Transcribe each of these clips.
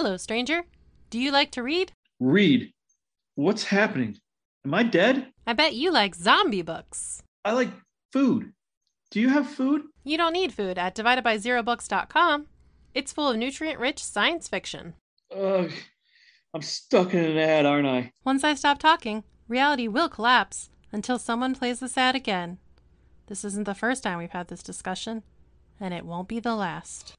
Hello, stranger. Do you like to read? Read. What's happening? Am I dead? I bet you like zombie books. I like food. Do you have food? You don't need food at dividedbyzerobooks.com. It's full of nutrient rich science fiction. Ugh. I'm stuck in an ad, aren't I? Once I stop talking, reality will collapse until someone plays this ad again. This isn't the first time we've had this discussion, and it won't be the last.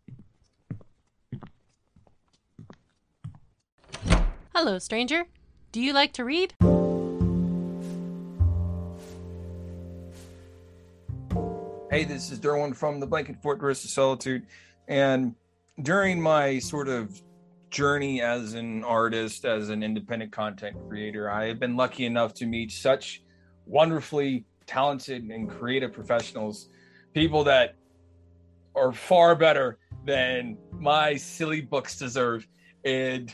Hello, stranger. Do you like to read? Hey, this is Derwin from the Blanket Fortress of Solitude. And during my sort of journey as an artist, as an independent content creator, I have been lucky enough to meet such wonderfully talented and creative professionals, people that are far better than my silly books deserve. And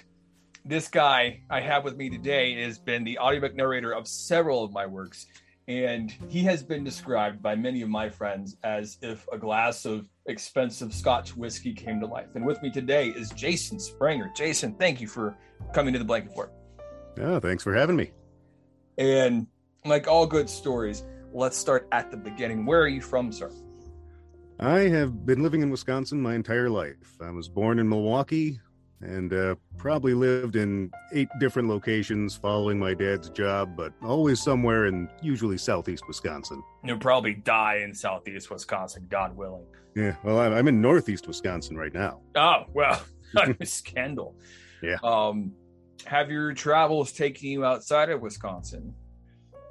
this guy I have with me today has been the audiobook narrator of several of my works. And he has been described by many of my friends as if a glass of expensive Scotch whiskey came to life. And with me today is Jason Springer. Jason, thank you for coming to the Blanket Fort. Oh, thanks for having me. And like all good stories, let's start at the beginning. Where are you from, sir? I have been living in Wisconsin my entire life. I was born in Milwaukee and uh, probably lived in eight different locations following my dad's job, but always somewhere in usually southeast Wisconsin. You'll probably die in southeast Wisconsin, God willing. Yeah, well, I'm in northeast Wisconsin right now. Oh, well, scandal. Yeah. Um, have your travels taken you outside of Wisconsin?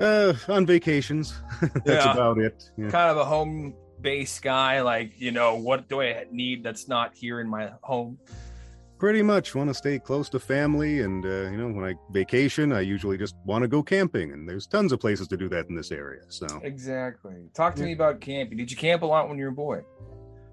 Uh, on vacations. That's Yeah. about it. Yeah. Kind of a home base guy, like, you know, what do I need that's not here in my home? Pretty much want to stay close to family, and uh, you know, when I vacation, I usually just want to go camping, and there's tons of places to do that in this area. So, Exactly. Talk to Yeah. me about camping. Did you camp a lot when you were a boy?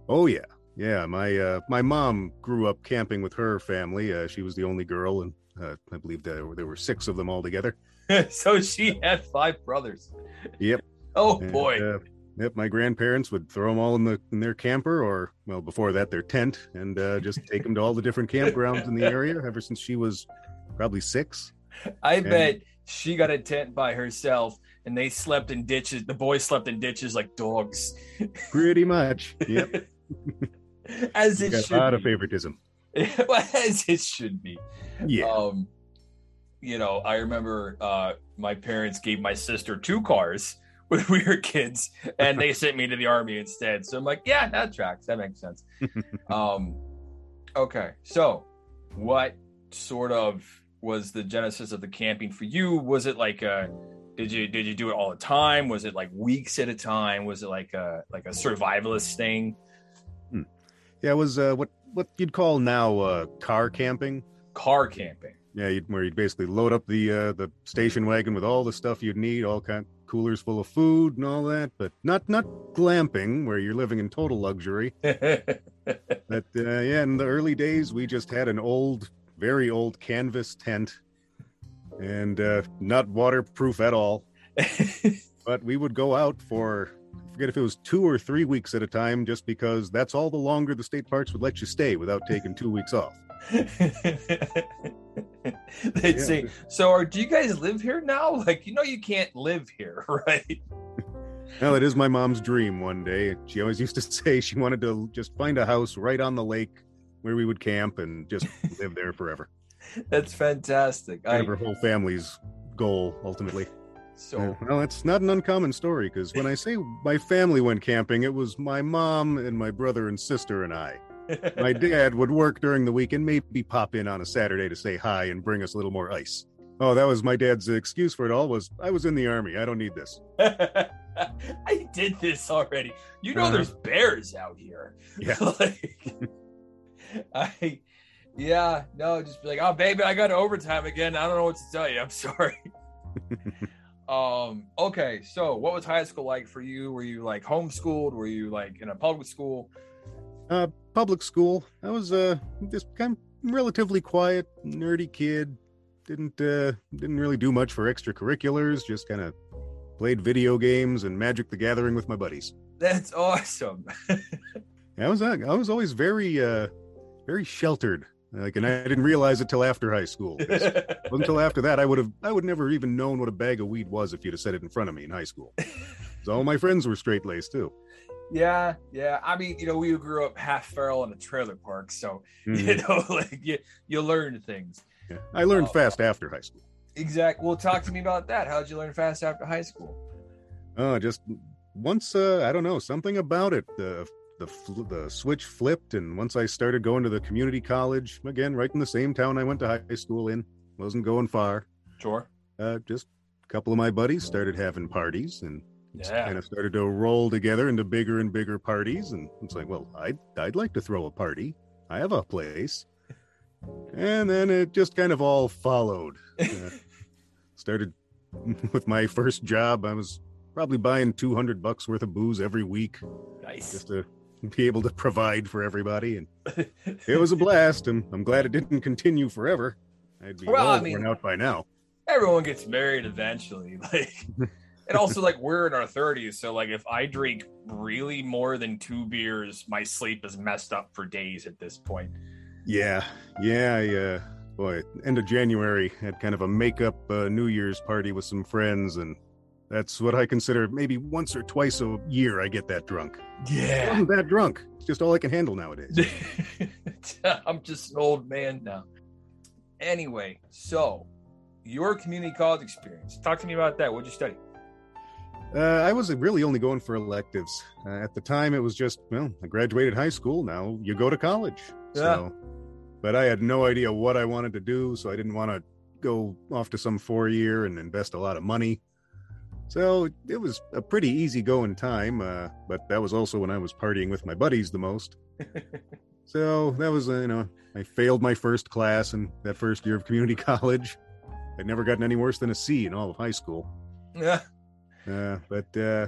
oh yeah, yeah. My uh, my mom grew up camping with her family. Uh, she was the only girl, and uh, I believe there were, there were six of them all together. so she had five brothers. Yep. Oh And, boy. Yep. My grandparents would throw them all in the in their camper, or well, before that, their tent, and uh, just take them to all the different campgrounds in the area. Ever since she was probably six. I and- bet she got a tent by herself and they slept in ditches. The boys slept in ditches like dogs. Pretty much. Yep. As it should a lot of favoritism. As it should be. Yeah. Um, you know, I remember uh, my parents gave my sister two cars when we were kids, and they sent me to the army instead. So I'm like, yeah, that tracks. That makes sense. um, okay, so what sort of was the genesis of the camping for you? Was it like a did you did you do it all the time? Was it like weeks at a time? Was it like a like a survivalist thing? Yeah, it was uh, what what you'd call now uh, car camping. Car camping. Yeah, you'd, where you'd basically load up the uh, the station wagon with all the stuff you'd need, all kind coolers full of food and all that, but not not glamping where you're living in total luxury. But uh, yeah, in the early days, we just had an old, very old canvas tent, and uh, not waterproof at all. But we would go out for I forget if it was two or three weeks at a time, just because that's all the longer the state parks would let you stay without taking two weeks off. They'd Yeah. say, "So, are, do you guys live here now? Like, you know, you can't live here, right?" Well, it is my mom's dream one day. She always used to say she wanted to just find a house right on the lake where we would camp and just live there forever. That's fantastic. Kind I of her whole family's goal, ultimately. so Well, that's not an uncommon story because when I say my family went camping, it was my mom and my brother and sister and I. My dad would work during the week and maybe pop in on a Saturday to say hi and bring us a little more ice. Oh, that was my dad's excuse for it all was I was in the army. I don't need this. I did this already. You know, Uh-huh. there's bears out here. Yeah. like, I, yeah, no, just be like, oh, baby, I got overtime again. I don't know what to tell you. I'm sorry. um. Okay. So, what was high school like for you? Were you like homeschooled? Were you like in a public school? Uh, public school. I was uh just kind of relatively quiet, nerdy kid. Didn't uh didn't really do much for extracurriculars. Just kind of played video games and Magic the Gathering with my buddies. That's awesome. I was uh, I was always very uh very sheltered Like, and I didn't realize it till after high school. until after that I would have I would never even known what a bag of weed was if you'd have said it in front of me in high school. 'Cause all my friends were straight laced too. Yeah, yeah. I mean, you know, we grew up half feral in a trailer park, so you Mhm. know, like you you learn things. Yeah. I learned Oh. fast after high school. Exact. Well, talk to me about that. How'd you learn fast after high school? Oh, just once uh, I don't know something about it. The the fl- the switch flipped, and once I started going to the community college again, right in the same town I went to high school in, wasn't going far. Sure. Uh, just a couple of my buddies started having parties, and Yeah. kind of started to roll together into bigger and bigger parties. And it's like, well, I'd I'd like to throw a party. I have a place. And then it just kind of all followed. Uh, started with my first job. I was probably buying 200 bucks worth of booze every week nice. just to be able to provide for everybody. And it was a blast. And I'm glad it didn't continue forever. I'd be Well, I mean- worn out by now. Everyone gets married eventually. Like, and also like we're in our thirties, so like if I drink really more than two beers, my sleep is messed up for days at this point. Yeah, yeah, I, uh, boy, end of January had kind of a makeup uh, New Year's party with some friends, and that's what I consider maybe once or twice a year I get that drunk. Yeah. wasn't that drunk. It's just all I can handle nowadays. I'm just an old man now. Anyway, so your community college experience. Talk to me about that. What'd you study? Uh, I was really only going for electives. Uh, at the time, it was just, well, I graduated high school. Now you go to college. So, but I had no idea what I wanted to do. So I didn't want to go off to some four year and invest a lot of money. So it was a pretty easy going time. Uh, but that was also when I was partying with my buddies the most. so that was, uh, you know, I failed my first class in that first year of community college. I'd never gotten any worse than a C in all of high school. Yeah. Uh, but uh,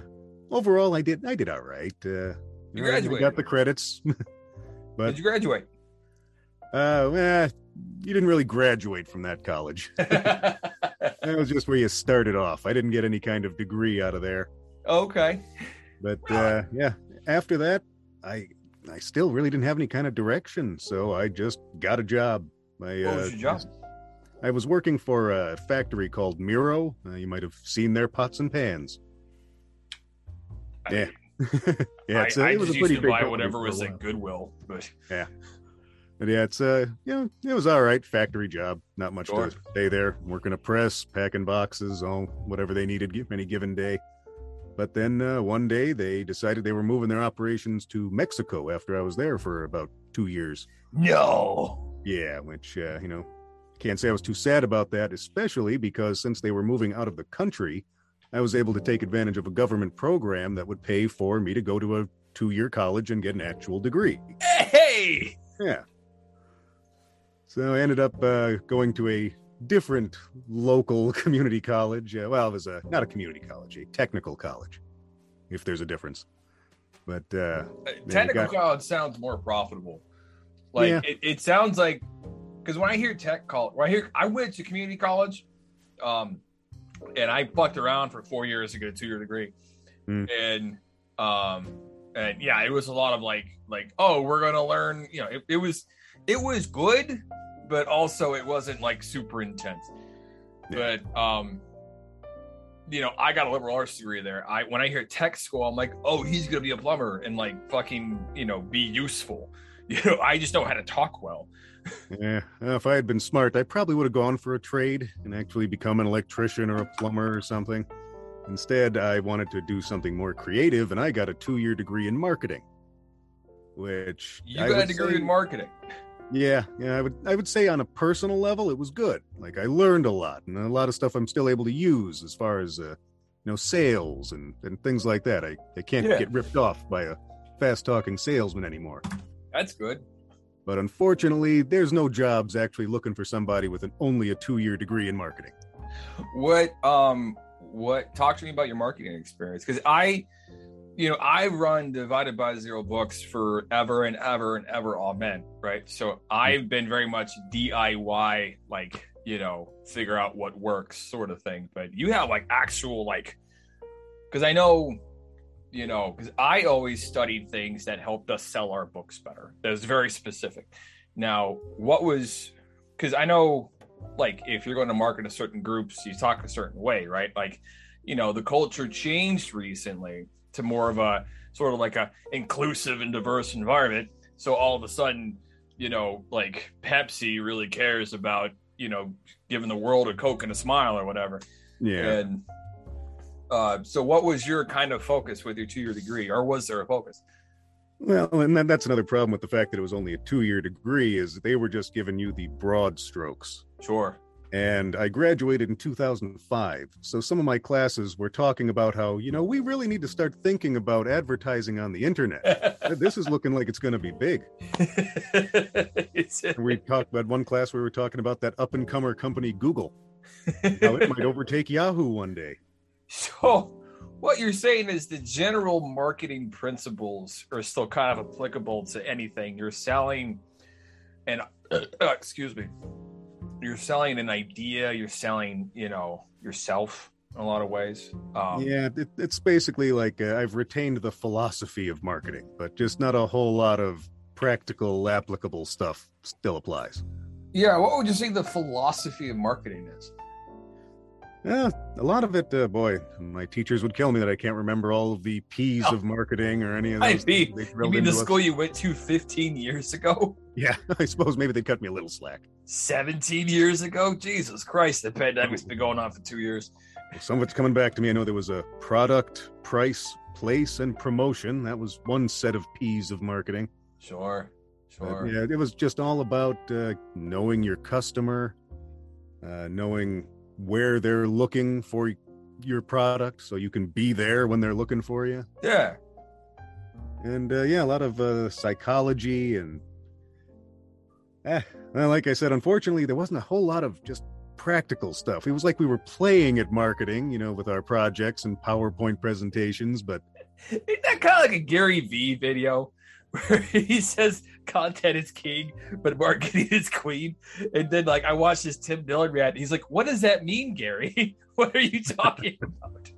overall, I did I did all right. Uh, You graduated. got the credits, but Did you graduate? uh, eh, you didn't really graduate from that college. that was just where you started off. I didn't get any kind of degree out of there. okay. But uh, yeah, after that, I I still really didn't have any kind of direction, so I just got a job. I, What uh, was your job? I was working for a factory called Mirro. Uh, you might have seen their pots and pans. Yeah. yeah, I, it's, I it was a pretty used to big buy whatever was at Goodwill, but yeah, But yeah, it's uh, you know, it was all right. Factory job, not much Sure. to stay there, working a press, packing boxes, all whatever they needed any given day. But then uh, one day they decided they were moving their operations to Mexico after I was there for about two years. no. Yeah, which uh, you know, can't say I was too sad about that, especially because since they were moving out of the country, I was able to take advantage of a government program that would pay for me to go to a two-year college and get an actual degree. Hey. Yeah. So I ended up uh, going to a different local community college. Uh, well, it was a not a community college, a technical college, if there's a difference. But uh, Uh, Technical got- college sounds more profitable. Like Yeah. it, it sounds like because when I hear tech college, when I hear I went to community college, um, and I fucked around for four years to get a two year degree, Hmm. and um, and yeah, it was a lot of like like oh we're gonna learn you know it, it was it was good, but also it wasn't like super intense. Yeah. But um, you know, I got a liberal arts degree there. I when I hear tech school, I'm like, oh, he's gonna be a plumber and like fucking, you know, be useful. You know, I just know how to talk well. Yeah, uh, if I had been smart, I probably would have gone for a trade and actually become an electrician or a plumber or something. Instead, I wanted to do something more creative, and I got a two-year degree in marketing. Which You I got a degree say- in marketing. Yeah, yeah, I would I would say on a personal level it was good. Like I learned a lot and a lot of stuff I'm still able to use as far as uh, you know sales and and things like that. I I can't Yeah. get ripped off by a fast talking salesman anymore. That's good. But unfortunately, there's no jobs actually looking for somebody with an only a 2-year degree in marketing. What um what talk to me about your marketing experience because I you know I run divided by zero books forever and ever and ever amen right so I've been very much DIY like you know figure out what works sort of thing but you have like actual like because I know you know because I always studied things that helped us sell our books better that was very specific Now, what was because I know like if you're going to market to certain groups, you talk a certain way, right? Like, you know, the culture changed recently to more of a sort of like a inclusive and diverse environment. So all of a sudden, you know, like Pepsi really cares about, you know, giving the world a Coke and a smile or whatever. Yeah. And uh, so what was your kind of focus with your two year degree, or was there a focus? Well, and then that's another problem with the fact that it was only a two-year degree is they were just giving you the broad strokes. Sure. And I graduated in 2005. So some of my classes were talking about how, you know, we really need to start thinking about advertising on the internet. this is looking like it's going to be big. We talked about one class where we were talking about that up and comer company Google, how it might overtake Yahoo one day. So what you're saying is the general marketing principles are still kind of applicable to anything. You're selling and uh, excuse me you're selling an idea you're selling you know yourself in a lot of ways. Um, yeah, it, it's basically like uh, I've retained the philosophy of marketing, but just not a whole lot of practical, applicable stuff still applies. yeah what would you say the philosophy of marketing is? Yeah, a lot of it, uh, boy, my teachers would kill me that I can't remember all of the P's Oh. of marketing or any of I those. mean- things they you mean the us. school you went to 15 years ago Yeah, I suppose maybe they cut me a little slack. 17 years ago jesus christ the pandemic's been going on for two years Some of it's coming back to me. I know there was a product, price, place, and promotion. That was one set of P's of marketing. sure But, sure yeah, it was just all about uh, knowing your customer, uh, knowing where they're looking for your product, so you can be there when they're looking for you. yeah And uh, yeah, a lot of uh, psychology and, eh, like I said, unfortunately, there wasn't a whole lot of just practical stuff. It was like we were playing at marketing, you know, with our projects and PowerPoint presentations, but Isn't that kind of like a Gary Vee video where he says content is king, but marketing is queen? And then, like, I watched this Tim Dillon react. He's like, "What does that mean, Gary? what are you talking about?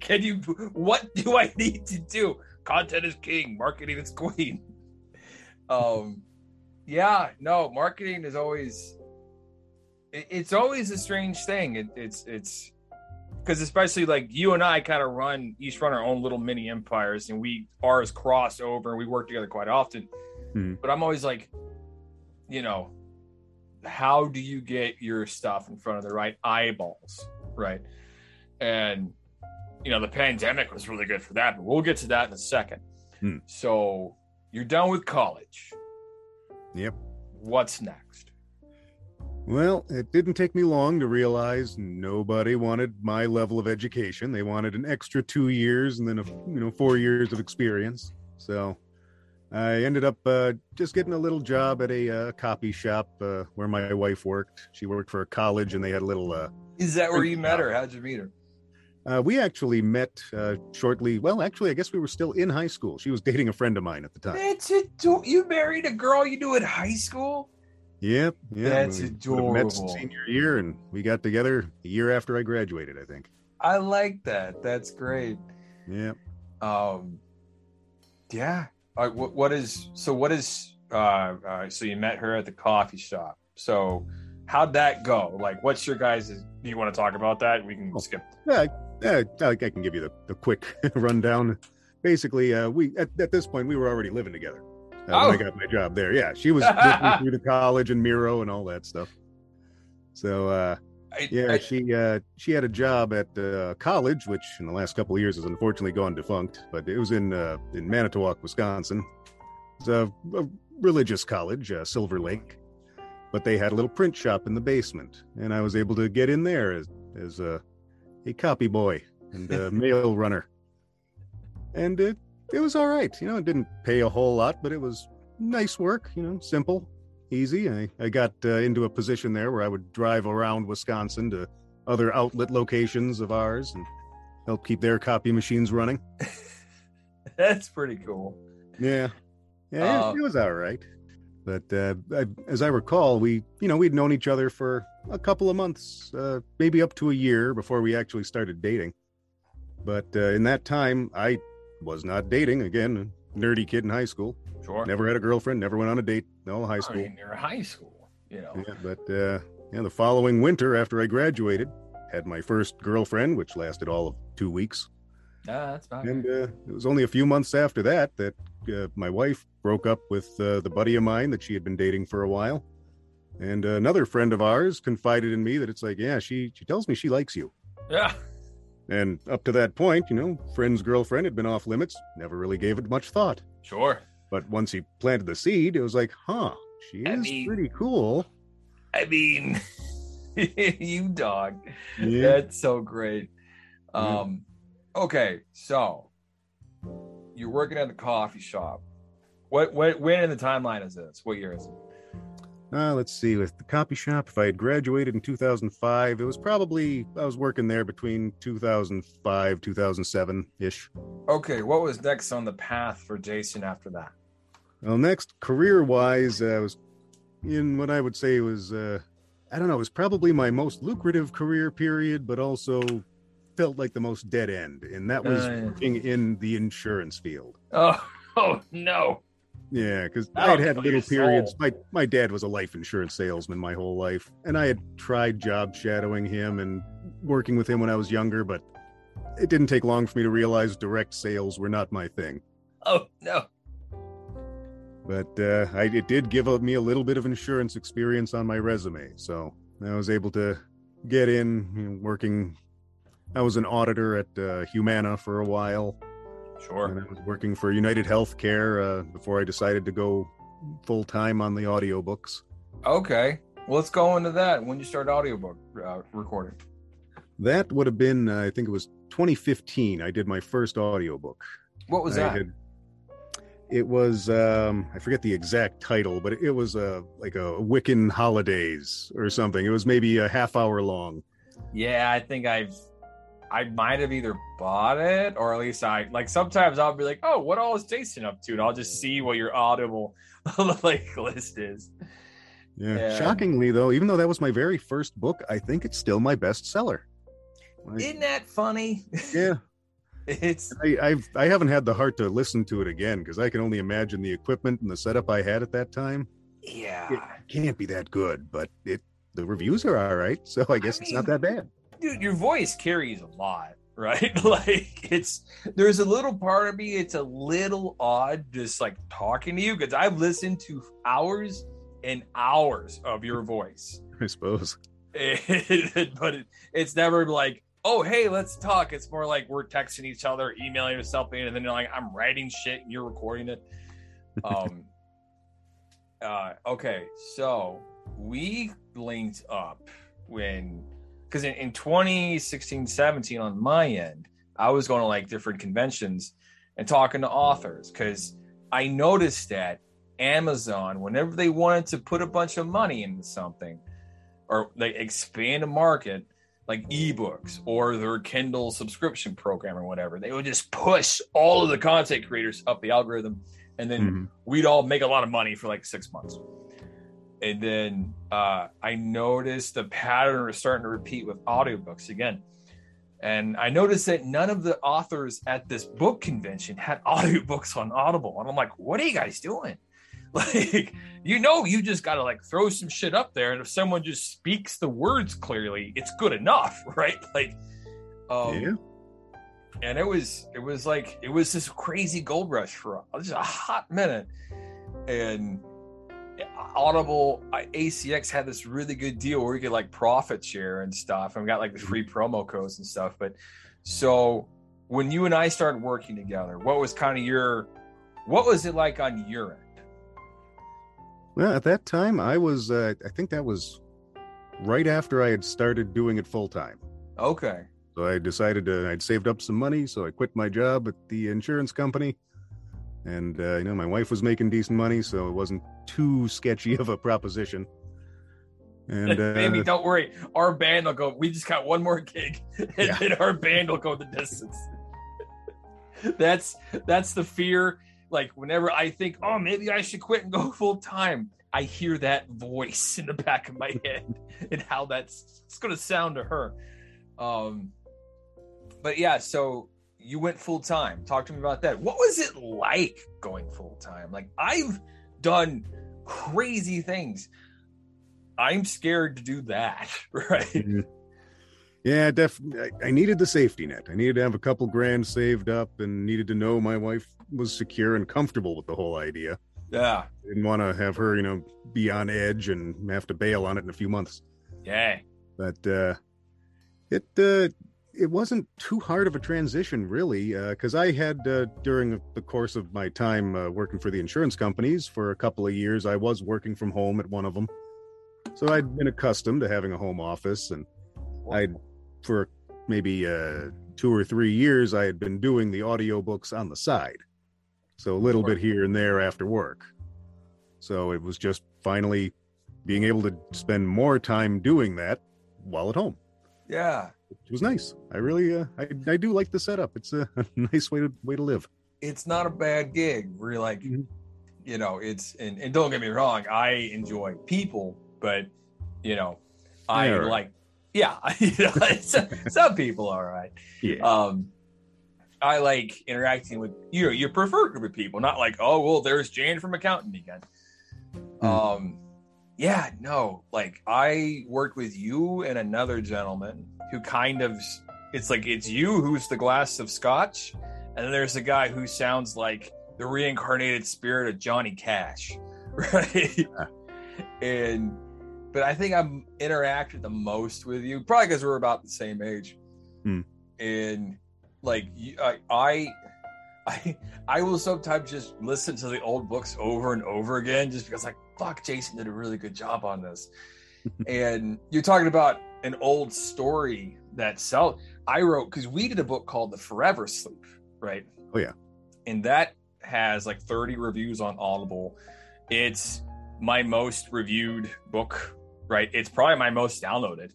Can you? What do I need to do? Content is king, marketing is queen." Um, yeah, no, marketing is always. it- It's always a strange thing. It, it's it's because especially like you and I kind of run each run our own little mini empires, and we ours cross over and we work together quite often. Mhm. But I'm always like, you know, how do you get your stuff in front of the right eyeballs, right? And you know, the pandemic was really good for that, but we'll get to that in a second. Hmm. So you're done with college. Yep. What's next? Well, it didn't take me long to realize nobody wanted my level of education. They wanted an extra two years and then a you know four years of experience. So I ended up uh, just getting a little job at a uh, copy shop uh, where my wife worked. She worked for a college, and they had a little. Uh, Is that where you met her? How'd you meet her? uh, we actually met uh, shortly. Well, actually, I guess we were still in high school. She was dating a friend of mine at the time. That's adorable. You married a girl you knew in high school? Yep, yeah. That's we have met senior year, and we got together a year after I graduated. I think. I like that. That's great. Yeah. Um, yeah. Uh, what, what is so? What is uh, uh? So you met her at the coffee shop. So how'd that go? Like, what's your guys'? Do you want to talk about that? We can Oh. skip. Yeah, I, I, I can give you the, the quick rundown. Basically, uh, we at, at this point we were already living together. Uh, Oh. When I got my job there, yeah, she was with me through the college and Mirro and all that stuff. So uh, I, yeah, I- she uh, she had a job at uh, college, which in the last couple of years has unfortunately gone defunct. But it was in uh, in Manitowoc, Wisconsin. It's a, a religious college, uh, Silver Lake. But they had a little print shop in the basement, and I was able to get in there as as a a copy boy and a mail runner. And it it was all right. You know, it didn't pay a whole lot, but it was nice work. You know, simple, easy. I I got uh, into a position there where I would drive around Wisconsin to other outlet locations of ours and help keep their copy machines running. that's pretty cool. Yeah, yeah, Uh, it, it was all right. But uh, I, as I recall, we you know we'd known each other for a couple of months, uh, maybe up to a year before we actually started dating. But uh, in that time, I was not dating again. nerdy kid in high school. Sure. Never had a girlfriend. Never went on a date. No high I school. mean, you're high school, you know. Yeah, but uh, yeah, the following winter after I graduated, had my first girlfriend, which lasted all of two weeks. Yeah, that's fine. And uh, it was only a few months after that that uh, my wife broke up with uh, the buddy of mine that she had been dating for a while. And uh, another friend of ours confided in me that it's like, yeah, she she tells me she likes you. Yeah. And up to that point, you know, friend's girlfriend had been off limits. Never really gave it much thought. Sure. But once he planted the seed, it was like, huh, she I is mean- pretty cool. I mean, you dog. Yeah. That's so great. Yeah. Um, okay, so you're working at the coffee shop. What, what, when in the timeline is this? What year is it? Uh, let's see. With the copy shop, if I had graduated in 2005, it was probably I was working there between 2005 2007 ish. Okay, what was next on the path for Jason after that? Well, next career wise, uh, I was in what I would say was uh, I don't know, it was probably my most lucrative career period, but also felt like the most dead end, and that was Uh, working in the insurance field. Oh, oh no. Yeah, because I had had little periods. soul. My my dad was a life insurance salesman my whole life, and I had tried job shadowing him and working with him when I was younger, but it didn't take long for me to realize direct sales were not my thing. Oh no. But uh, I, it did give me a little bit of insurance experience on my resume, so I was able to get in you know, working. I was an auditor at uh, Humana for a while, and Sure. I was working for United Healthcare uh, before I decided to go full time on the audiobooks. Okay. Well, let's go into that. When you start audiobook uh, recording. That would have been, uh, I think it was 2015. I did my first audiobook. What was I that? had- it was um, I forget the exact title, but it was a like a Wiccan holidays or something. It was maybe a half hour long. Yeah, I think I've I might have either bought it or at least I like sometimes I'll be like, oh, what all is Jason up to? And I'll just see what your audible like list is. Yeah. Yeah. Shockingly though, even though that was my very first book, I think it's still my bestseller. Like, Isn't that funny? yeah, It's I, I've I haven't had the heart to listen to it again because I can only imagine the equipment and the setup I had at that time. yeah. It can't be that good, but it the reviews are all right, so I guess it's not that bad. Dude, your voice carries a lot, right? like it's there's a little part of me, it's a little odd just like talking to you because I've listened to hours and hours of your voice. I suppose. but it, it's never like oh hey let's talk it's more like we're texting each other emailing or something and then you're like i'm writing shit and you're recording it um uh okay so we linked up when because in, in 2016 17 on my end i was going to like different conventions and talking to authors because i noticed that amazon whenever they wanted to put a bunch of money into something or like expand a market like ebooks or their Kindle subscription program or whatever. They would just push all of the content creators up the algorithm and then Mhm. we'd all make a lot of money for like six months. And then uh, I noticed the pattern was starting to repeat with audiobooks again. And I noticed that none of the authors at this book convention had audiobooks on Audible. And I'm like, what are you guys doing? Like, you know, you just got to like throw some shit up there. And if someone just speaks the words clearly, it's good enough, right? Like, um, yeah. and it was it was like it was this crazy gold rush for just a hot minute and audible acx had this really good deal where you could like profit share and stuff and we got like the free promo codes and stuff but so when you and i started working together what was kind of your what was it like on your end Well, at that time, I was, uh, I think that was right after I had started doing it full time. okay So I decided to, I'd saved up some money, so I quit my job at the insurance company. And, uh, you know, my wife was making decent money, so it wasn't too sketchy of a proposition. And, uh, Baby, don't worry. Our band will go. We just got one more gig, and Yeah. then our band will go the distance. that's that's the fear. Like whenever I think, oh, maybe I should quit and go full time, I hear that voice in the back of my head and how that's it's going to sound to her. Um, but yeah, so you went full time. Talk to me about that. What was it like going full time? Like I've done crazy things. I'm scared to do that, right? Yeah, definitely. I needed the safety net. I needed to have a couple grand saved up and needed to know my wife was secure and comfortable with the whole idea. Yeah. Didn't want to have her, you know, be on edge and have to bail on it in a few months. Yeah. But uh, it uh, it wasn't too hard of a transition, really, because I had uh, during the course of my time uh, working for the insurance companies for a couple of years, I was working from home at one of them, so I'd been accustomed to having a home office, and I'd for maybe uh, two or three years I had been doing the audiobooks on the side, so a little bit here and there after work. So it was just finally being able to spend more time doing that while at home. Yeah. It was nice. I really, uh, I, I do like the setup. It's a, a nice way to way to live. It's not a bad gig. We're like, Mhm. you know, it's and, and don't get me wrong, I enjoy people, but you know, I right. like yeah, you know, some, people are right. Yeah. um I like interacting with you know your preferred group of people, not like oh well there's Jane from accounting again. Hmm. Um yeah, no, like I worked with you and another gentleman who kind of it's like it's you who's the glass of scotch, and then there's a guy who sounds like the reincarnated spirit of Johnny Cash, right? and but I think I'm interacted the most with you, probably because we're about the same age. Hmm. And like I, I, I, I will sometimes just listen to the old books over and over again, just because like fuck, Jason did a really good job on this. and you're talking about an old story that sell. I wrote because we did a book called The Forever Sleep, right? Oh, yeah. and that has like 30 reviews on Audible. It's my most reviewed book, right? It's probably my most downloaded.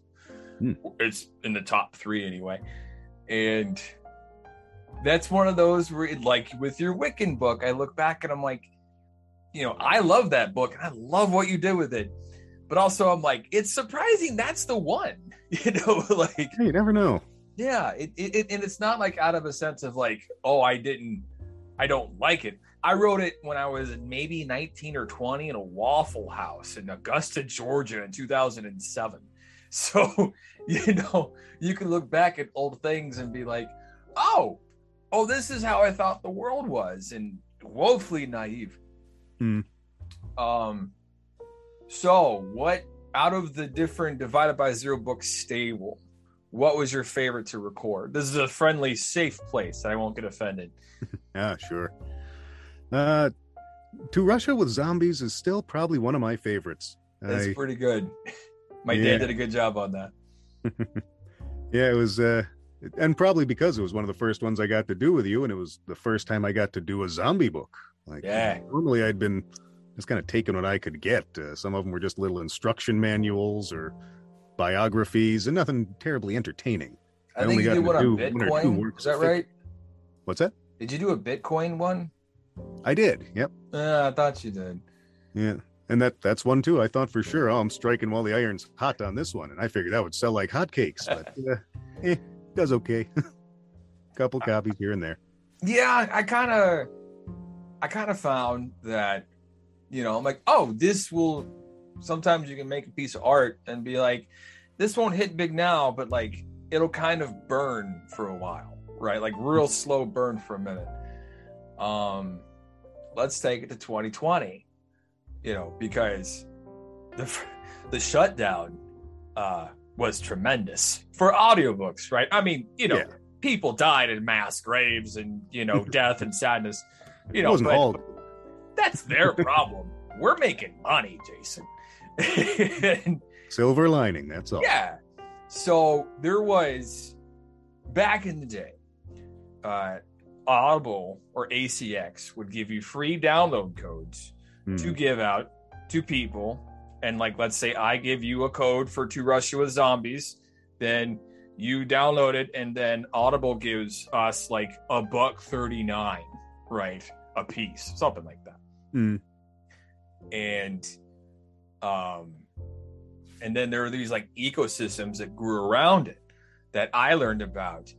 Hmm. It's in the top three anyway. And that's one of those where, like, with your Wiccan book, I look back and I'm like, you know, I love that book and I love what you did with it. But also, I'm like, it's surprising that's the one, you know, like, Hey, you never know. yeah, it, it, it and it's not like out of a sense of like, oh, I didn't, I don't like it. I wrote it when I was maybe 19 or 20 in a Waffle House in Augusta, Georgia, in 2007. So, you know, you can look back at old things and be like, oh, oh, this is how I thought the world was, and woefully naive. Hmm. Um, so what out of the different divided by zero books stable? what was your favorite to record? This is a friendly, safe place. I won't get offended. Yeah, sure. Uh, to Russia with Zombies is still probably one of my favorites. That's I, pretty good. My Yeah. dad did a good job on that. yeah, it was, uh, and probably because it was one of the first ones I got to do with you, and it was the first time I got to do a zombie book. Like, Yeah. normally I'd been just kind of taking what I could get. Uh, some of them were just little instruction manuals or biographies, and nothing terribly entertaining. I, I think only you got did to one on do one or two Bitcoin. works Is that right? What's that? Did you do a Bitcoin one? I did. Yep. Uh, I thought you did. Yeah. And that that's one too. I thought for sure, oh, I'm striking while the iron's hot on this one, and I figured that would sell like hotcakes. But uh, eh, does okay. A couple copies here and there. Yeah, I kind of, I kind of found that, you know, I'm like, oh, this will. Sometimes you can make a piece of art and be like, this won't hit big now, but like it'll kind of burn for a while, right? Like real slow burn for a minute. Um, let's take it to 2020, you know, because the the shutdown uh was tremendous for audiobooks, right? I mean, you know, Yeah. people died in mass graves and you know death and sadness you it know wasn't but all. that's their problem we're making money jason And, Silver lining. That's all. yeah so there was back in the day uh audible or acx would give you free download codes Hmm. to give out to people and like let's say i give you a code for to russia with zombies then you download it and then audible gives us like a buck 39 right a piece something like that. Hmm. and um and then there are these like ecosystems that grew around it that i learned about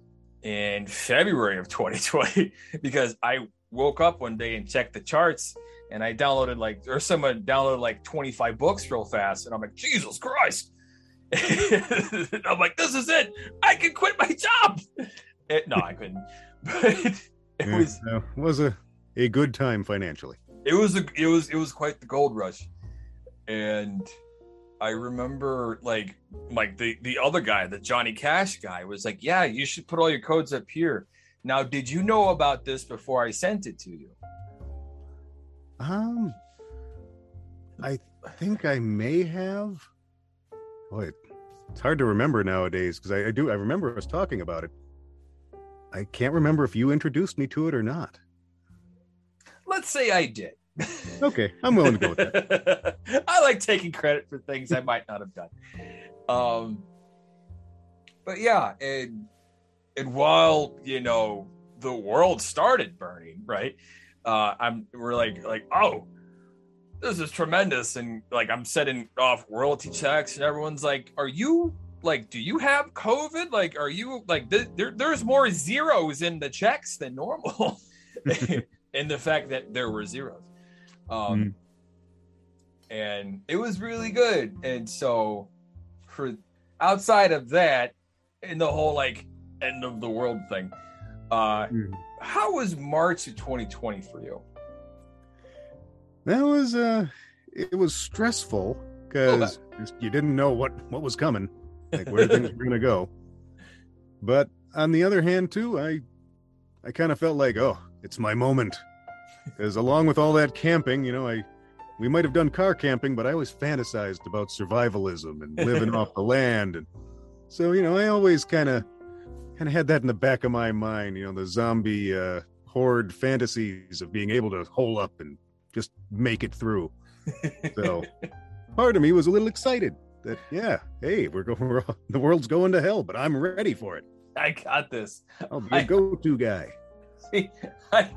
in February of 2020 because I woke up one day and checked the charts and I downloaded like or someone downloaded like 25 books real fast and I'm like Jesus Christ. I'm like this is it. I can quit my job. It, no I couldn't. But it Yeah, was no, was a a good time financially. it was a it was it was quite the gold rush and i remember like like the the other guy the johnny cash guy was like yeah you should put all your codes up here now did you know about this before i sent it to you Um, I think I may have. Boy, it's hard to remember nowadays because I, I do. I remember us talking about it. I can't remember if you introduced me to it or not. let's say i did Okay, I'm willing to go with that. I like taking credit for things I might not have done. Um, but yeah, and and while you know the world started burning, right? Uh, I'm we're like like oh, this is tremendous, and like I'm setting off royalty checks, and everyone's like, are you like, do you have COVID? Like, are you like th- there? There's more zeros in the checks than normal, and the fact that there were zeros. Um, and it was really good. And so, for outside of that, in the whole like end of the world thing, uh, Mhm. how was March of 2020 for you? That was uh, it was stressful because you didn't know what what was coming, like where things were gonna go. But on the other hand, too, I I kind of felt like, oh, it's my moment, because along with all that camping, you know, I we might have done car camping, but I always fantasized about survivalism and living off the land, and so you know, I always kind of kind of had that in the back of my mind, you know, the zombie uh, horde fantasies of being able to hole up and just make it through. So part of me was a little excited that yeah, hey, we're going, we're, the world's going to hell, but I'm ready for it. I got this. I'll be a go-to guy. See, I,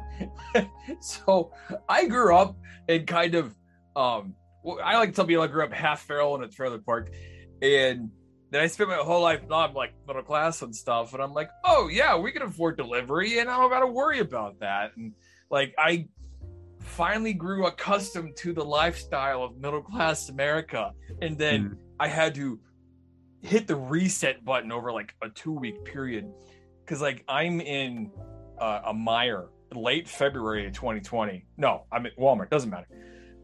so I grew up in kind of um I like to tell people I grew up half feral in a trailer park and then I spent my whole life not like middle class and stuff and I'm like, oh yeah, we can afford delivery and I don't gotta worry about that. And like I finally grew accustomed to the lifestyle of middle class America. And then Mm. I had to hit the reset button over like a two week period because like I'm in uh, a Meijer late February of 2020. No, I'm at Walmart. Doesn't matter.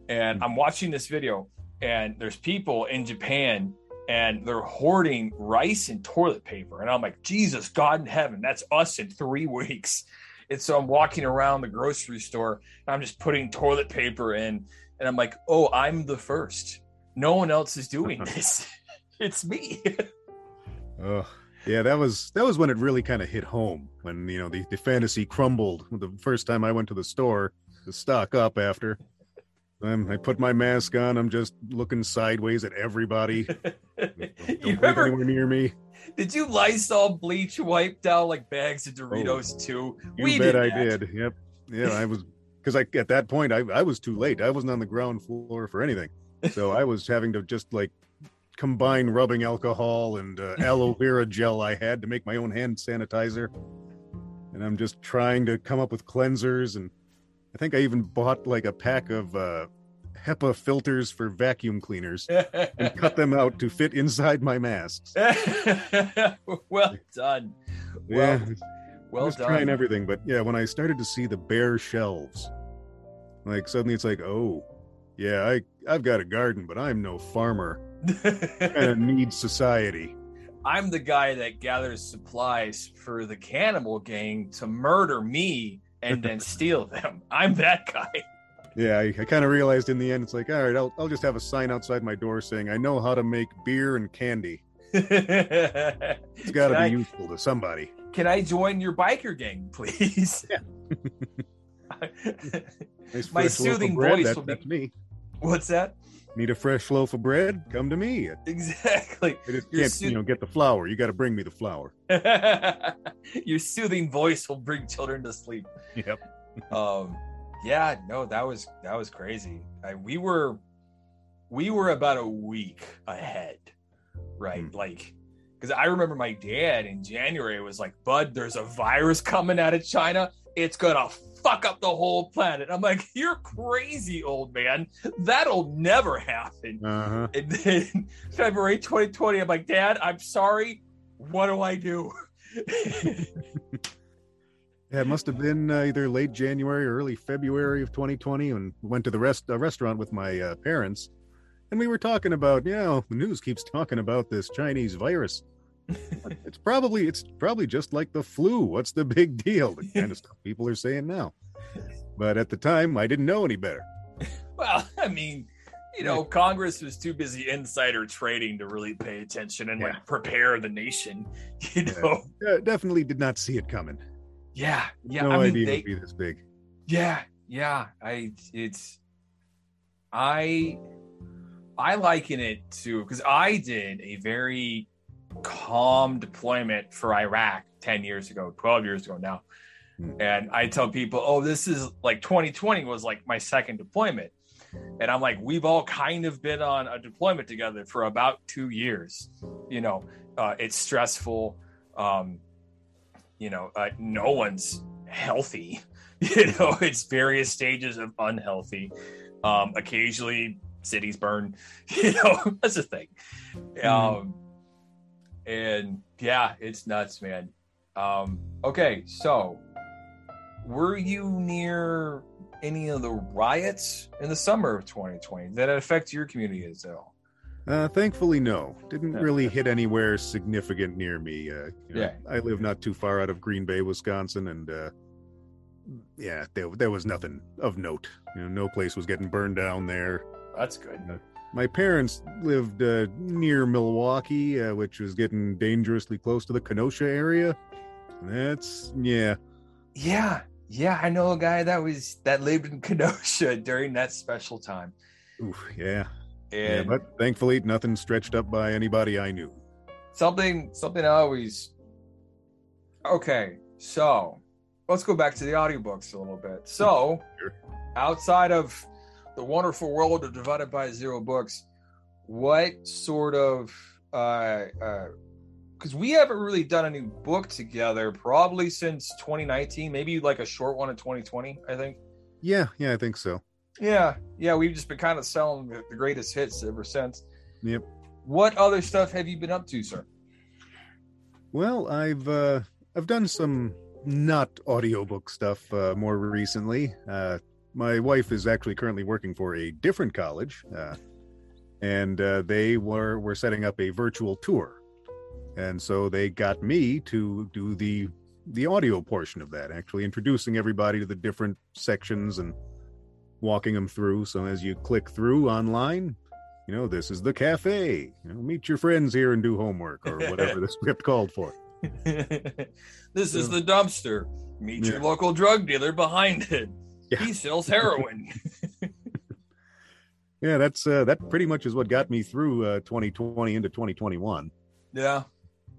And I'm watching this video, and there's people in Japan, and they're hoarding rice and toilet paper, and I'm like, Jesus, God in heaven, that's us in three weeks. And so I'm walking around the grocery store, and I'm just putting toilet paper in, and I'm like, oh, I'm the first. No one else is doing this. it's me. Oh, yeah, that was that was when it really kind of hit home when you know the, the fantasy crumbled. The first time I went to the store to stock up after. Um, I put my mask on. I'm just looking sideways at everybody. Don't you breathe remember anywhere near me. Did you Lysol bleach wipe down like bags of Doritos too? Oh, You bet I did. Yep. Yeah, I was because I at that point I, I was too late. I wasn't on the ground floor for anything. So I was having to just like combine rubbing alcohol and uh, aloe vera gel I had to make my own hand sanitizer. And I'm just trying to come up with cleansers and I think I even bought like a pack of uh HEPA filters for vacuum cleaners and cut them out to fit inside my masks. well done. Yeah, Well, I was done. trying everything, but yeah, when I started to see the bare shelves, like suddenly it's like, oh, yeah, I I've got a garden, but I'm no farmer. Kind of need society. I'm the guy that gathers supplies for the cannibal gang to murder me and then steal them. I'm that guy. Yeah, I, I kind of realized in the end, it's like, all right, I'll I'll just have a sign outside my door saying I know how to make beer and candy. it's got to be I- useful to somebody. Can I join your biker gang, please? Nice My fresh loaf of soothing voice that- will be- me. What's that? Need a fresh loaf of bread? Come to me. I Exactly. just Your can't, you know, get the flour. You got to bring me the flour. Your soothing voice will bring children to sleep. Yep. Um, yeah, no, that was that was crazy. I, we were we were about a week ahead, right? Hmm. Like, because I remember my dad in January was like, "Bud, there's a virus coming out of China. It's gonna fuck up the whole planet." I'm like, "You're crazy, old man. That'll never happen." Uh-huh. And then February 2020, I'm like, Dad, I'm sorry. What do I do? Yeah, it must have been uh, either late January or early February of 2020 and went to the rest a restaurant with my uh, parents. And we were talking about, you know, the news keeps talking about this Chinese virus. It's probably it's probably just like the flu. What's the big deal? The kind of stuff people are saying now. But at the time, I didn't know any better. well, I mean, you know, Congress was too busy insider trading to really pay attention and Yeah. like prepare the nation. You know, Uh, definitely did not see it coming. yeah, yeah. no I mean, idea they, it'd be this big. Yeah, yeah. I it's I I liken it to because I did a very calm deployment for Iraq 10 years ago, 12 years ago now. Hmm. And I tell people, oh, this is like 2020 was like my second deployment. And I'm like, we've all kind of been on a deployment together for about two years. You know, uh, it's stressful. Um, you know, uh, no one's healthy. You know, it's various stages of unhealthy. Um, occasionally, cities burn. You know, that's the thing. Um, and yeah, it's nuts, man. Um, okay, so were you near any of the riots in the summer of 2020 that affect your community at all? Uh, thankfully, no. Didn't really hit anywhere significant near me. Uh, you know, Yeah. I live not too far out of Green Bay, Wisconsin, and uh, yeah, there there was nothing of note. You know, no place was getting burned down there. That's good. My parents lived uh, near Milwaukee, uh, which was getting dangerously close to the Kenosha area. That's yeah, Yeah, yeah, I know a guy that was that lived in Kenosha during that special time. Oof, yeah, yeah. But thankfully, nothing stretched up by anybody I knew. something something I always Okay, so let's go back to the audiobooks a little bit. So Sure. outside of the wonderful world of divided by zero books, what sort of uh uh because we haven't really done a new book together probably since 2019, maybe like a short one in 2020, I think. Yeah, yeah, I think so. Yeah, yeah, we've just been kind of selling the, the greatest hits ever since. Yep. What other stuff have you been up to, sir? Well, I've uh, I've done some not audiobook stuff uh, more recently. Uh, my wife is actually currently working for a different college, uh, and uh, they were were setting up a virtual tour, and so they got me to do the the audio portion of that, actually introducing everybody to the different sections and walking them through. So as you click through online, you know this is the cafe. You know, meet your friends here and do homework or whatever the script called for. this is the dumpster. Meet your local drug dealer behind it. Yeah. He sells heroin. Yeah, that's uh, that pretty much is what got me through uh, 2020 into 2021. yeah.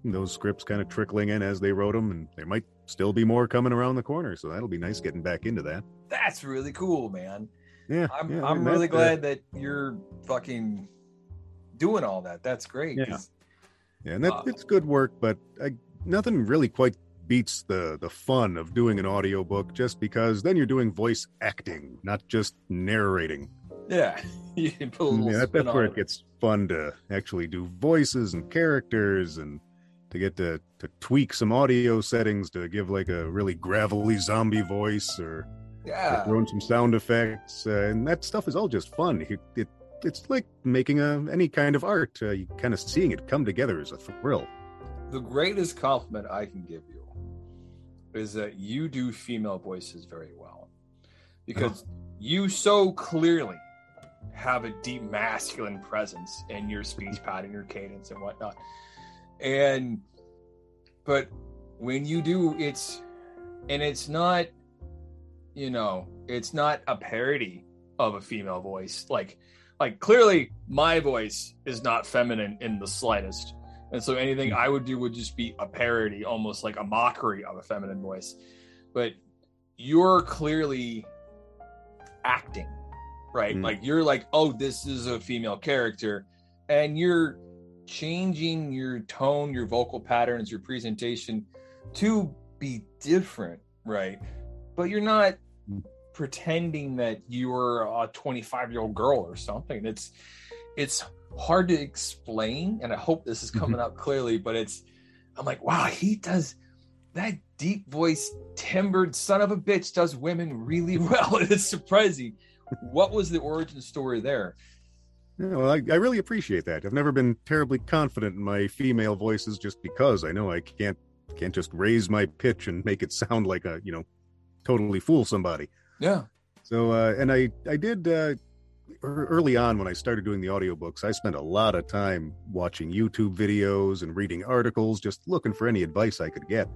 Those scripts kind of trickling in as they wrote them, and there might still be more coming around the corner. So that'll be nice getting back into that. That's really cool, man. Yeah, I'm yeah, I'm really that, uh, glad that you're fucking doing all that. That's great. Yeah. 'cause- yeah, and that, uh, it's good work, but I, nothing really quite beats the the fun of doing an audiobook just because then you're doing voice acting, not just narrating. Yeah. you put a little Yeah, that, that's where on it gets fun to actually do voices and characters and to get to, to tweak some audio settings to give like a really gravelly zombie voice or Yeah. throw in some sound effects uh, and that stuff is all just fun it, it it's like making a, any kind of art uh, you kind of seeing it come together is a thrill the greatest compliment I can give you is that you do female voices very well because uh-huh. you so clearly have a deep masculine presence in your speech pattern, your cadence, and whatnot. And, but when you do, it's, and it's not, you know, it's not a parody of a female voice. Like, like clearly my voice is not feminine in the slightest. And so anything I would do would just be a parody, almost like a mockery of a feminine voice. But you're clearly acting, right? Mm. Like you're like, oh, this is a female character. And you're changing your tone, your vocal patterns, your presentation to be different, right? But you're not pretending that you're a 25 year old girl or something. It's it's hard to explain, and I hope this is coming out clearly. But it's I'm like, wow, he does that deep voice, timbered son of a bitch does women really well. It's surprising. What was the origin story there? Yeah, well, I, I really appreciate that. I've never been terribly confident in my female voices just because I know I can't can't just raise my pitch and make it sound like a you know totally fool somebody. Yeah. So uh, and I I did uh, early on when I started doing the audiobooks, I spent a lot of time watching YouTube videos and reading articles, just looking for any advice I could get.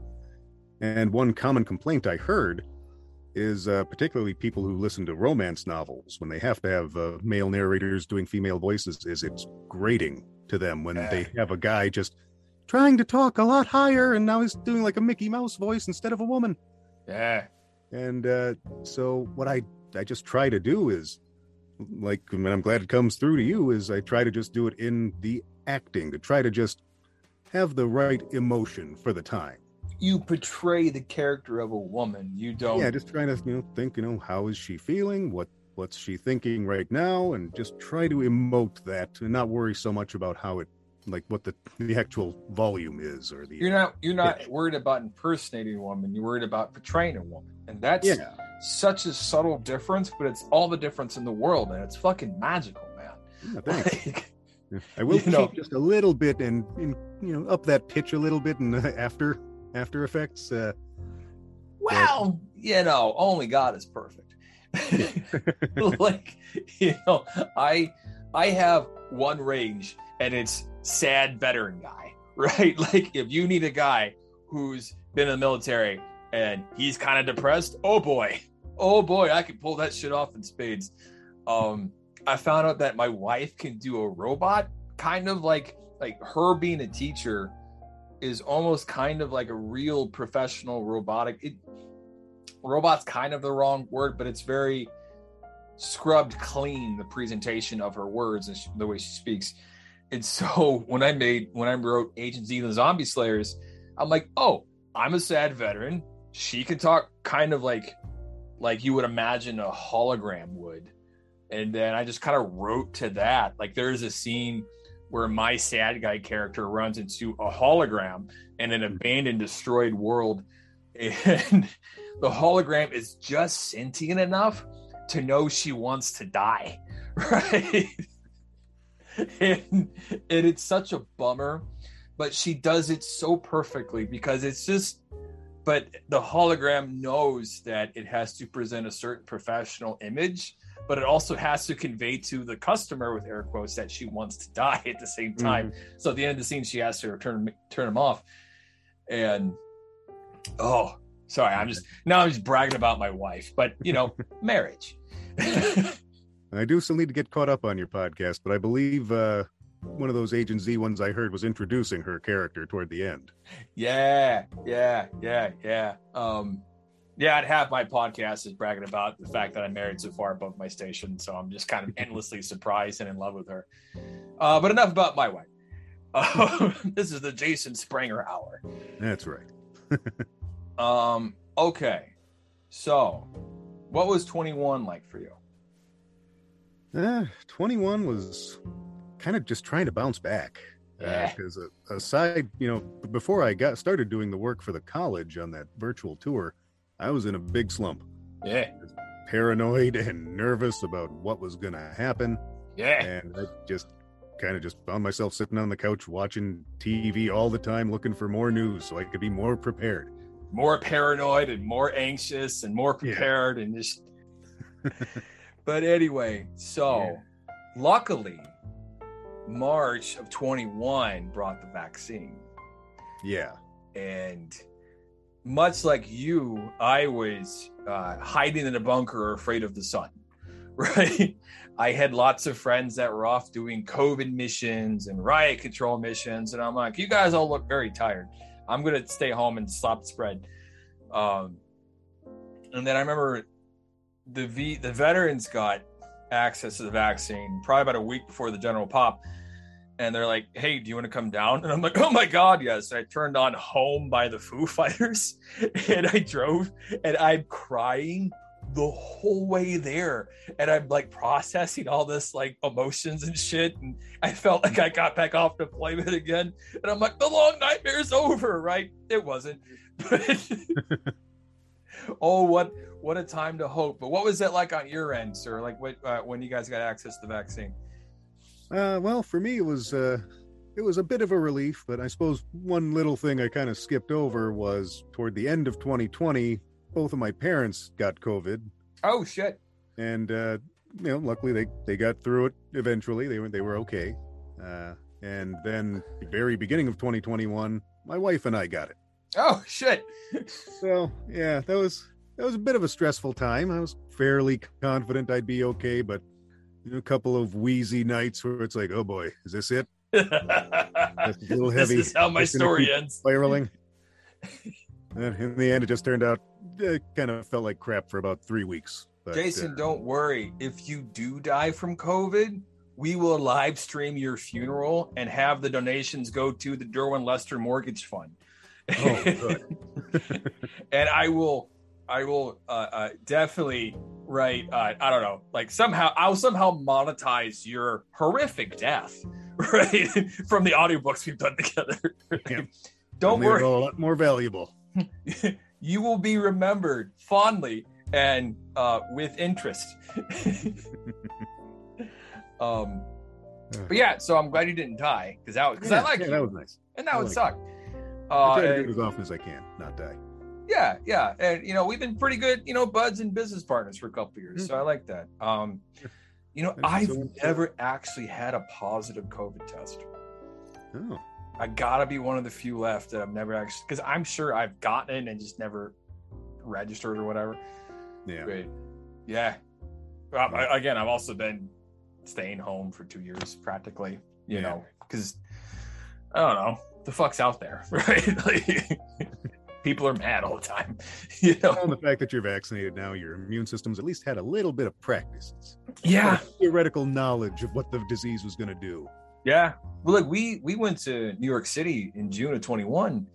And one common complaint I heard is uh, particularly people who listen to romance novels when they have to have uh, male narrators doing female voices is it's grating to them when Yeah. they have a guy just trying to talk a lot higher and now he's doing like a Mickey Mouse voice instead of a woman. Yeah. And uh, so what I I just try to do is like and I'm glad it comes through to you is I try to just do it in the acting to try to just have the right emotion for the time. You portray the character of a woman. You don't. Yeah, just trying to you know think you know how is she feeling what what's she thinking right now and just try to emote that and not worry so much about how it like what the the actual volume is or the You're not. You're not Yeah. worried about impersonating a woman. You're worried about portraying a woman, and that's yeah such a subtle difference. But it's all the difference in the world, and it's fucking magical, man. yeah. Like, I will keep know- just a little bit and, and you know up that pitch a little bit and after after effects uh well, you know, only God is perfect. like, you know, I I have one range, and it's sad veteran guy, right? Like, if you need a guy who's been in the military and he's kind of depressed, oh boy, oh boy, I can pull that shit off in spades. Um, I found out that my wife can do a robot, kind of like like her being a teacher is almost kind of like a real professional robotic. It, robot's kind of the wrong word, but it's very scrubbed clean the presentation of her words and sh- the way she speaks. And so when I made when I wrote Agent Z and the Zombie Slayers, I'm like, oh, I'm a sad veteran. She can talk kind of like like you would imagine a hologram would. And then I just kind of wrote to that. Like there's a scene where my sad guy character runs into a hologram in an abandoned, destroyed world. And the hologram is just sentient enough to know she wants to die. Right. and, and it's such a bummer, but she does it so perfectly because it's just, but the hologram knows that it has to present a certain professional image but it also has to convey to the customer with air quotes that she wants to die at the same time. So at the end of the scene, she has to turn turn him off. And oh, sorry, I'm just now I'm just bragging about my wife, but you know, marriage. I do still need to get caught up on your podcast, but I believe uh, one of those Agent Z ones I heard was introducing her character toward the end. yeah, yeah, yeah, yeah. Um, yeah, I'd have my podcast is bragging about the fact that I'm married so far above my station, so I'm just kind of endlessly surprised and in love with her. Uh, but enough about my wife. Uh, this is the Jason Springer hour. That's right. Um, okay. So, what was 21 like for you? Uh, 21 was kind of just trying to bounce back. Yeah. Because uh, aside, you know, before I got started doing the work for the college on that virtual tour, I was in a big slump, Yeah. paranoid and nervous about what was going to happen. Yeah. and I just kind of just found myself sitting on the couch watching TV all the time, looking for more news so I could be more prepared. More paranoid and more anxious and more Yeah. prepared and just But anyway, so luckily March of 21 brought the vaccine. Yeah, And much like you, I was uh, hiding in a bunker afraid of the sun, right? I had lots of friends that were off doing COVID missions and riot control missions. And I'm like, you guys all look very tired. I'm going to stay home and stop spread. Um, and then I remember the v- the veterans got access to the vaccine probably about a week before the general pop. And they're like, "Hey, do you want to come down?" And I'm like, "Oh my god, yes!" I turned on "Home" by the Foo Fighters, and I drove, and I'm crying the whole way there, and I'm like processing all this like emotions and shit, and I felt like I got back off deployment again, and I'm like, "The long nightmare's over," right? It wasn't, but oh, what what a time to hope. But what was it like on your end, sir? Like what uh, when you guys got access to the vaccine? Uh, well, for me, it was uh, it was a bit of a relief, but I suppose one little thing I kind of skipped over was toward the end of 2020, both of my parents got COVID, Oh shit! and uh, you know, luckily they they got through it eventually. They were they were okay. Uh, and then the very beginning of 2021, my wife and I got it. Oh shit! So yeah, that was that was a bit of a stressful time. I was fairly confident I'd be okay, but a couple of wheezy nights where it's like, oh boy, is this it? That's a little heavy. This is how my It's story ends. spiraling. and in the end, it just turned out it kind of felt like crap for about three weeks. But, Jason, uh, don't worry. If you do die from COVID, we will live stream your funeral and have the donations go to the Derwin Lester Mortgage Fund. Oh, good. and I will, I will uh, uh, definitely write. Uh, I don't know, like somehow I'll somehow monetize your horrific death, right, from the audiobooks we've done together. Yeah. Don't worry A lot more valuable. you will be remembered fondly and uh, with interest. um, but yeah, so I'm glad you didn't die because that because I like yeah, you, that was nice. and that I would like suck. I Uh, try to do it as often as I can, not die. Yeah, yeah, and you know we've been pretty good, you know, buds and business partners for a couple years, so I like that. Um, you know, I've so never actually had a positive COVID test. Oh, I gotta be one of the few left that I've never actually because I'm sure I've gotten it and just never registered or whatever. yeah. Great. Yeah. Well, I, again, I've also been staying home for two years practically, you Yeah. know, because I don't know, the fuck's out there, right? Like, people are mad all the time, you Well, and the fact that you're vaccinated now, your immune system's at least had a little bit of practice. Yeah. theoretical knowledge of what the disease was going to do. Yeah. Well, look, we we went to New York City in June of 21,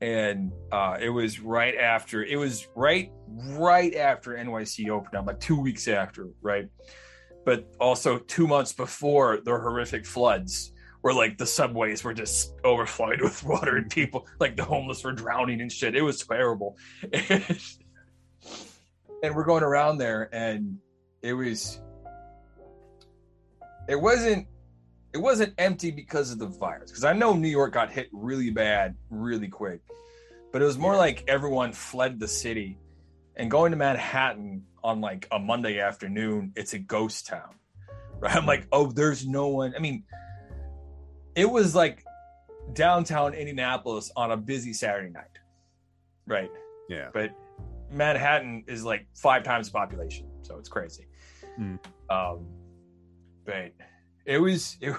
and uh, it was right after. It was right right after NYC opened up, like two weeks after, right? But also two months before the horrific floods, where like the subways were just overflowing with water and people, like the homeless were drowning and shit. It was terrible. and we're going around there, and it was. It wasn't it wasn't empty because of the virus because i know new york got hit really bad really quick but it was more like everyone fled the city and going to manhattan on like a monday afternoon it's a ghost town right i'm like oh there's no one i mean it was like downtown indianapolis on a busy saturday night right Yeah. but Manhattan is like five times the population, so it's crazy. Hmm. Um, but it was it,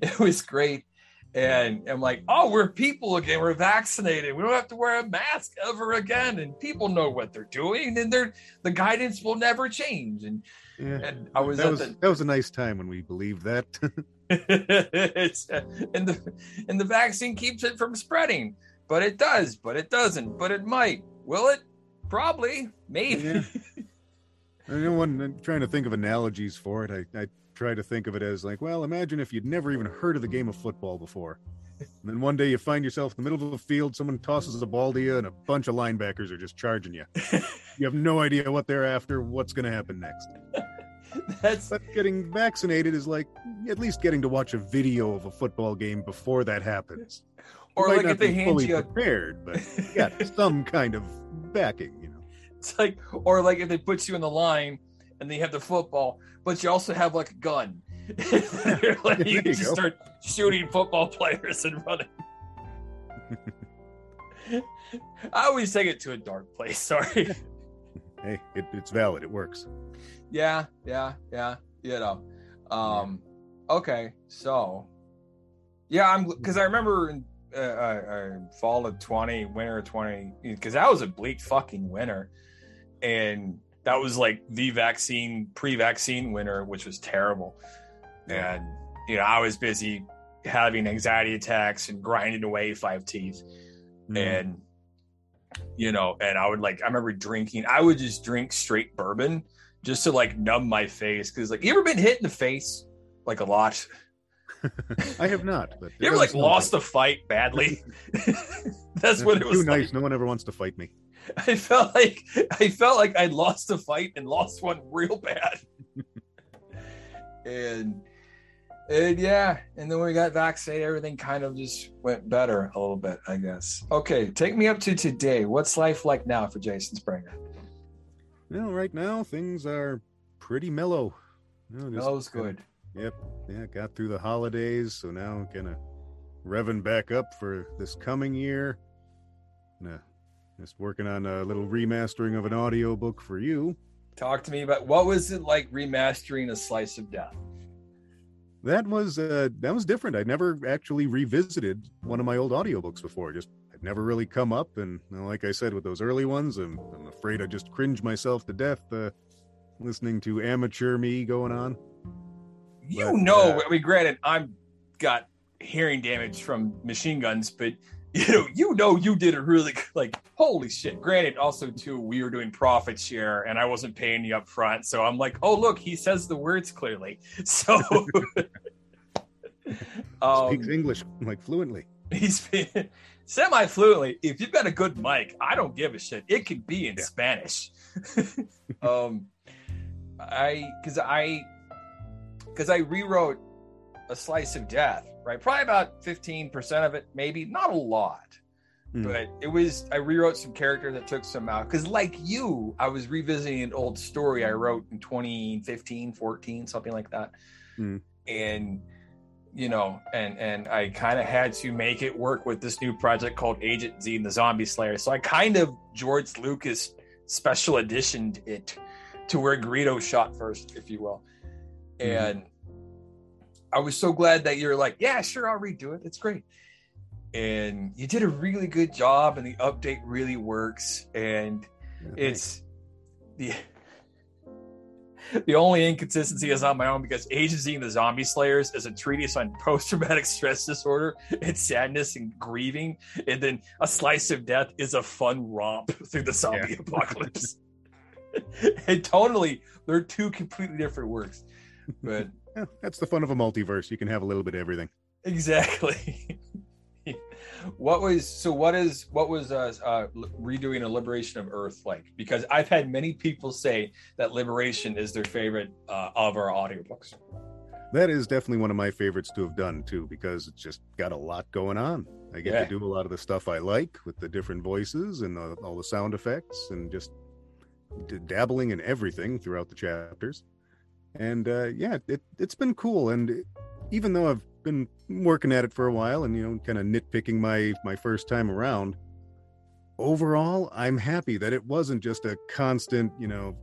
it was great, and I'm like, oh, we're people again. We're vaccinated. We don't have to wear a mask ever again, and people know what they're doing, and they're the guidance will never change. And Yeah. and I was that was the that was a nice time when we believed that. it's uh, and the and the vaccine keeps it from spreading but it does but it doesn't but it might will it probably maybe Yeah. I know when I'm trying to think of analogies for it, I, I try to think of it as like, well, imagine if you'd never even heard of the game of football before. And then one day you find yourself in the middle of the field, someone tosses a ball to you, and a bunch of linebackers are just charging you. You have no idea what they're after, what's going to happen next. that's But getting vaccinated is like at least getting to watch a video of a football game before that happens. Or like if they hand fully you a, prepared, but you got some kind of backing, you know. it's like or like if they put you in the line and they have the football but you also have like a gun like you you can just start shooting football players and running i always take it to a dark place sorry Hey, it, it's valid. It works. Yeah, yeah, yeah. You know. Um okay, so yeah, I'm because I remember in uh, uh, uh, fall of 20, winter of 20, because that was a bleak fucking winter. And that was like the vaccine, pre vaccine winter, which was terrible. And, you know, I was busy having anxiety attacks and grinding away five teeth Mm. and you know and i would like i remember drinking i would just drink straight bourbon just to like numb my face because like you ever been hit in the face like a lot I have not. But you ever like lost a fight badly that's what it was Too like. nice. No one ever wants to fight me. i felt like i felt like i'd lost a fight and lost one real bad and and yeah and then when we got vaccinated everything kind of just went better a little bit i guess okay take me up to today what's life like now for jason springer Well, right now things are pretty mellow. You know, just that was kinda- good Yep. Yeah, got through the holidays, so now I'm kind of revving back up for this coming year. Nah, just working on a little remastering of an audiobook for you. talk to me about what was it like remastering a slice of death That was uh that was different. I'd never actually revisited one of my old audiobooks before. Just never really come up and know, like I said with those early ones, I'm, I'm afraid I just cringe myself to death uh listening to amateur me going on. you But, know uh, i mean granted I've got hearing damage from machine guns but you know you know you did a really like holy shit granted also too we were doing profit share and i wasn't paying you up front so i'm like oh look he says the words clearly so Speaks um, English like fluently. he's semi fluently if you've got a good mic i don't give a shit. It could be in Yeah. spanish. Um i because i because i rewrote a slice of death right? Probably about 15% of it maybe. Not a lot. Hmm. but it was i rewrote some characters that took some out. Because like you i was revisiting an old story i wrote in 2015 14 something like that. Hmm. and you know and and i kind of had to make it work with this new project called agent z and the zombie slayer. So i kind of george lucas special editioned it to where greedo shot first if you will. Mhm. and i was so glad that you're like yeah sure i'll redo it. It's great. And you did a really good job and the update really works. And Yeah, thanks. it's the the only inconsistency is on my own because Agent Z and the Zombie Slayers is a treatise on post-traumatic stress disorder and sadness and grieving, and then a slice of death is a fun romp through the zombie apocalypse. and totally, they're two completely different works, but Yeah, that's the fun of a multiverse. You can have a little bit of everything. exactly. What was so? What is what was uh, uh, redoing a Liberation of Earth like? Because I've had many people say that Liberation is their favorite uh, of our audiobooks. That is definitely one of my favorites to have done too, because it's just got a lot going on. I get Yeah. to do a lot of the stuff I like with the different voices and the, all the sound effects, and just d- dabbling in everything throughout the chapters. And uh, yeah, it it's been cool. And it- even though I've been working at it for a while, and you know, kind of nitpicking my my first time around, overall, I'm happy that it wasn't just a constant, you know,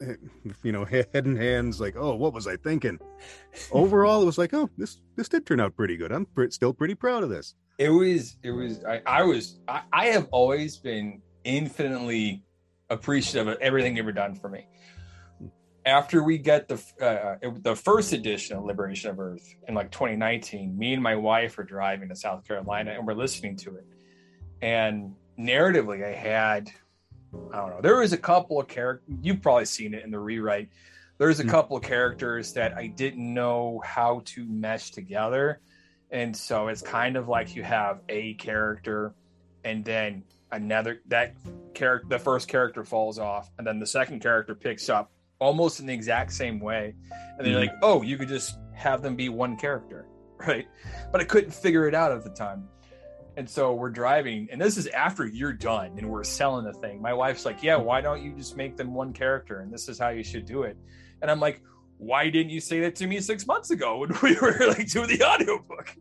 eh, you know, head and hands like, oh, what was I thinking? Overall, it was like, oh, this this did turn out pretty good. I'm pre- still pretty proud of this. It was, it was, I, I was, I, I have always been infinitely appreciative of everything you've ever done for me. After we get the uh, the first edition of Liberation of Earth in like 2019, me and my wife are driving to South Carolina and we're listening to it. And narratively, I had, I don't know, there was a couple of characters. You've probably seen it in the rewrite. There's a Mm. couple of characters that I didn't know how to mesh together and so it's kind of like you have a character and then another that character the first character falls off and then the second character picks up almost in the exact same way. And they're Mhm. like oh you could just have them be one character right? But i couldn't figure it out at the time. And so we're driving and this is after you're done and we're selling the thing. My wife's like yeah why don't you just make them one character and this is how you should do it? And i'm like why didn't you say that to me six months ago when we were like doing the audiobook?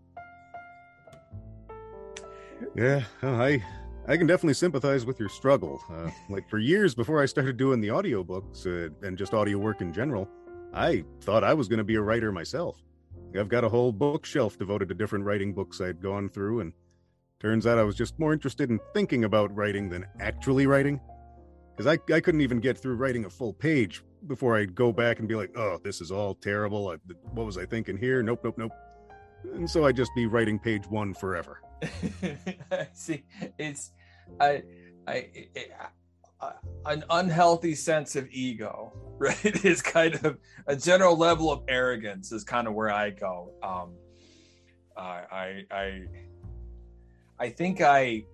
Yeah, oh, I I can definitely sympathize with your struggle. Uh, like for years before I started doing the audiobooks uh, and just audio work in general, I thought I was going to be a writer myself. I've got a whole bookshelf devoted to different writing books I'd gone through, and turns out I was just more interested in thinking about writing than actually writing. Because I, I couldn't even get through writing a full page before I'd go back and be like, oh, this is all terrible. I, what was I thinking here? Nope, nope, nope. And so I'd just be writing page one forever. See, it's I, I, I, an unhealthy sense of ego, right? Is kind of a general level of arrogance is kind of where I go. Um, I, I, I think I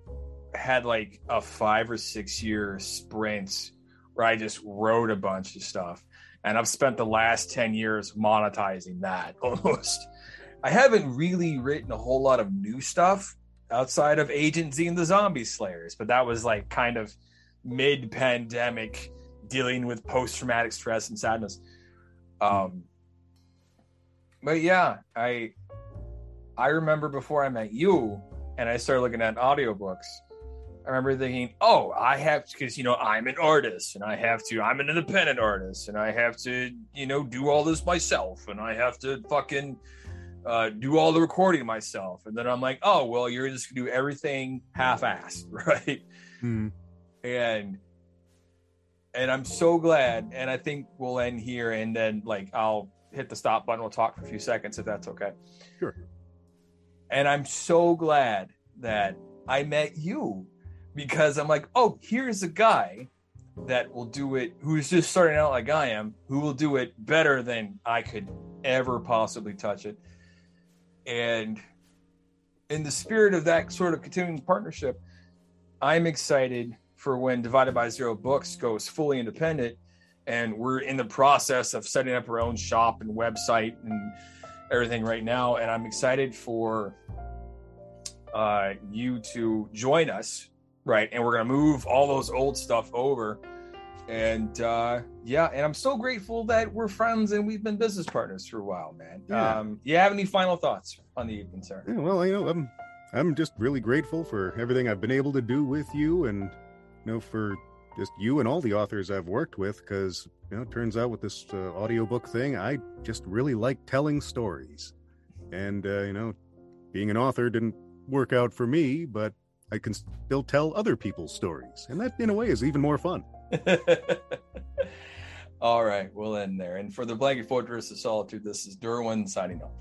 had like a five or six year sprint where I just wrote a bunch of stuff, and I've spent the last ten years monetizing that almost. I haven't really written a whole lot of new stuff outside of Agent Z and the Zombie Slayers, but that was like kind of mid pandemic dealing with post traumatic stress and sadness. Um, but yeah, I I remember before I met you and I started looking at audiobooks. I remember thinking, oh, I have because you know I'm an artist and I have to. I'm an independent artist and I have to, you know, do all this myself and I have to fucking uh, do all the recording myself. And then I'm like, oh, well, you're just gonna do everything half-assed, right? Hmm. And and I'm so glad. And I think we'll end here, and then like I'll hit the stop button. We'll talk for a few seconds if that's okay. Sure. And I'm so glad that I met you because I'm like, oh, here's a guy that will do it who's just starting out like I am, who will do it better than I could ever possibly touch it. And in the spirit of that sort of continuing partnership, I'm excited for when Divided by Zero Books goes fully independent. And we're in the process of setting up our own shop and website and everything right now. And I'm excited for uh, you to join us, right? And we're going to move all those old stuff over. And uh, yeah, and I'm so grateful that we're friends and we've been business partners for a while, man. Yeah. Um, you have any final thoughts on the evening, sir? Yeah, well, you know, I'm I'm just really grateful for everything I've been able to do with you, and you know, for just you and all the authors I've worked with. Because you know, it turns out with this uh, audiobook thing, I just really like telling stories, and uh, you know, being an author didn't work out for me, but I can still tell other people's stories, and that, in a way, is even more fun. All right, we'll end there. And for the Blanket Fortress of Solitude, this is Derwin signing off.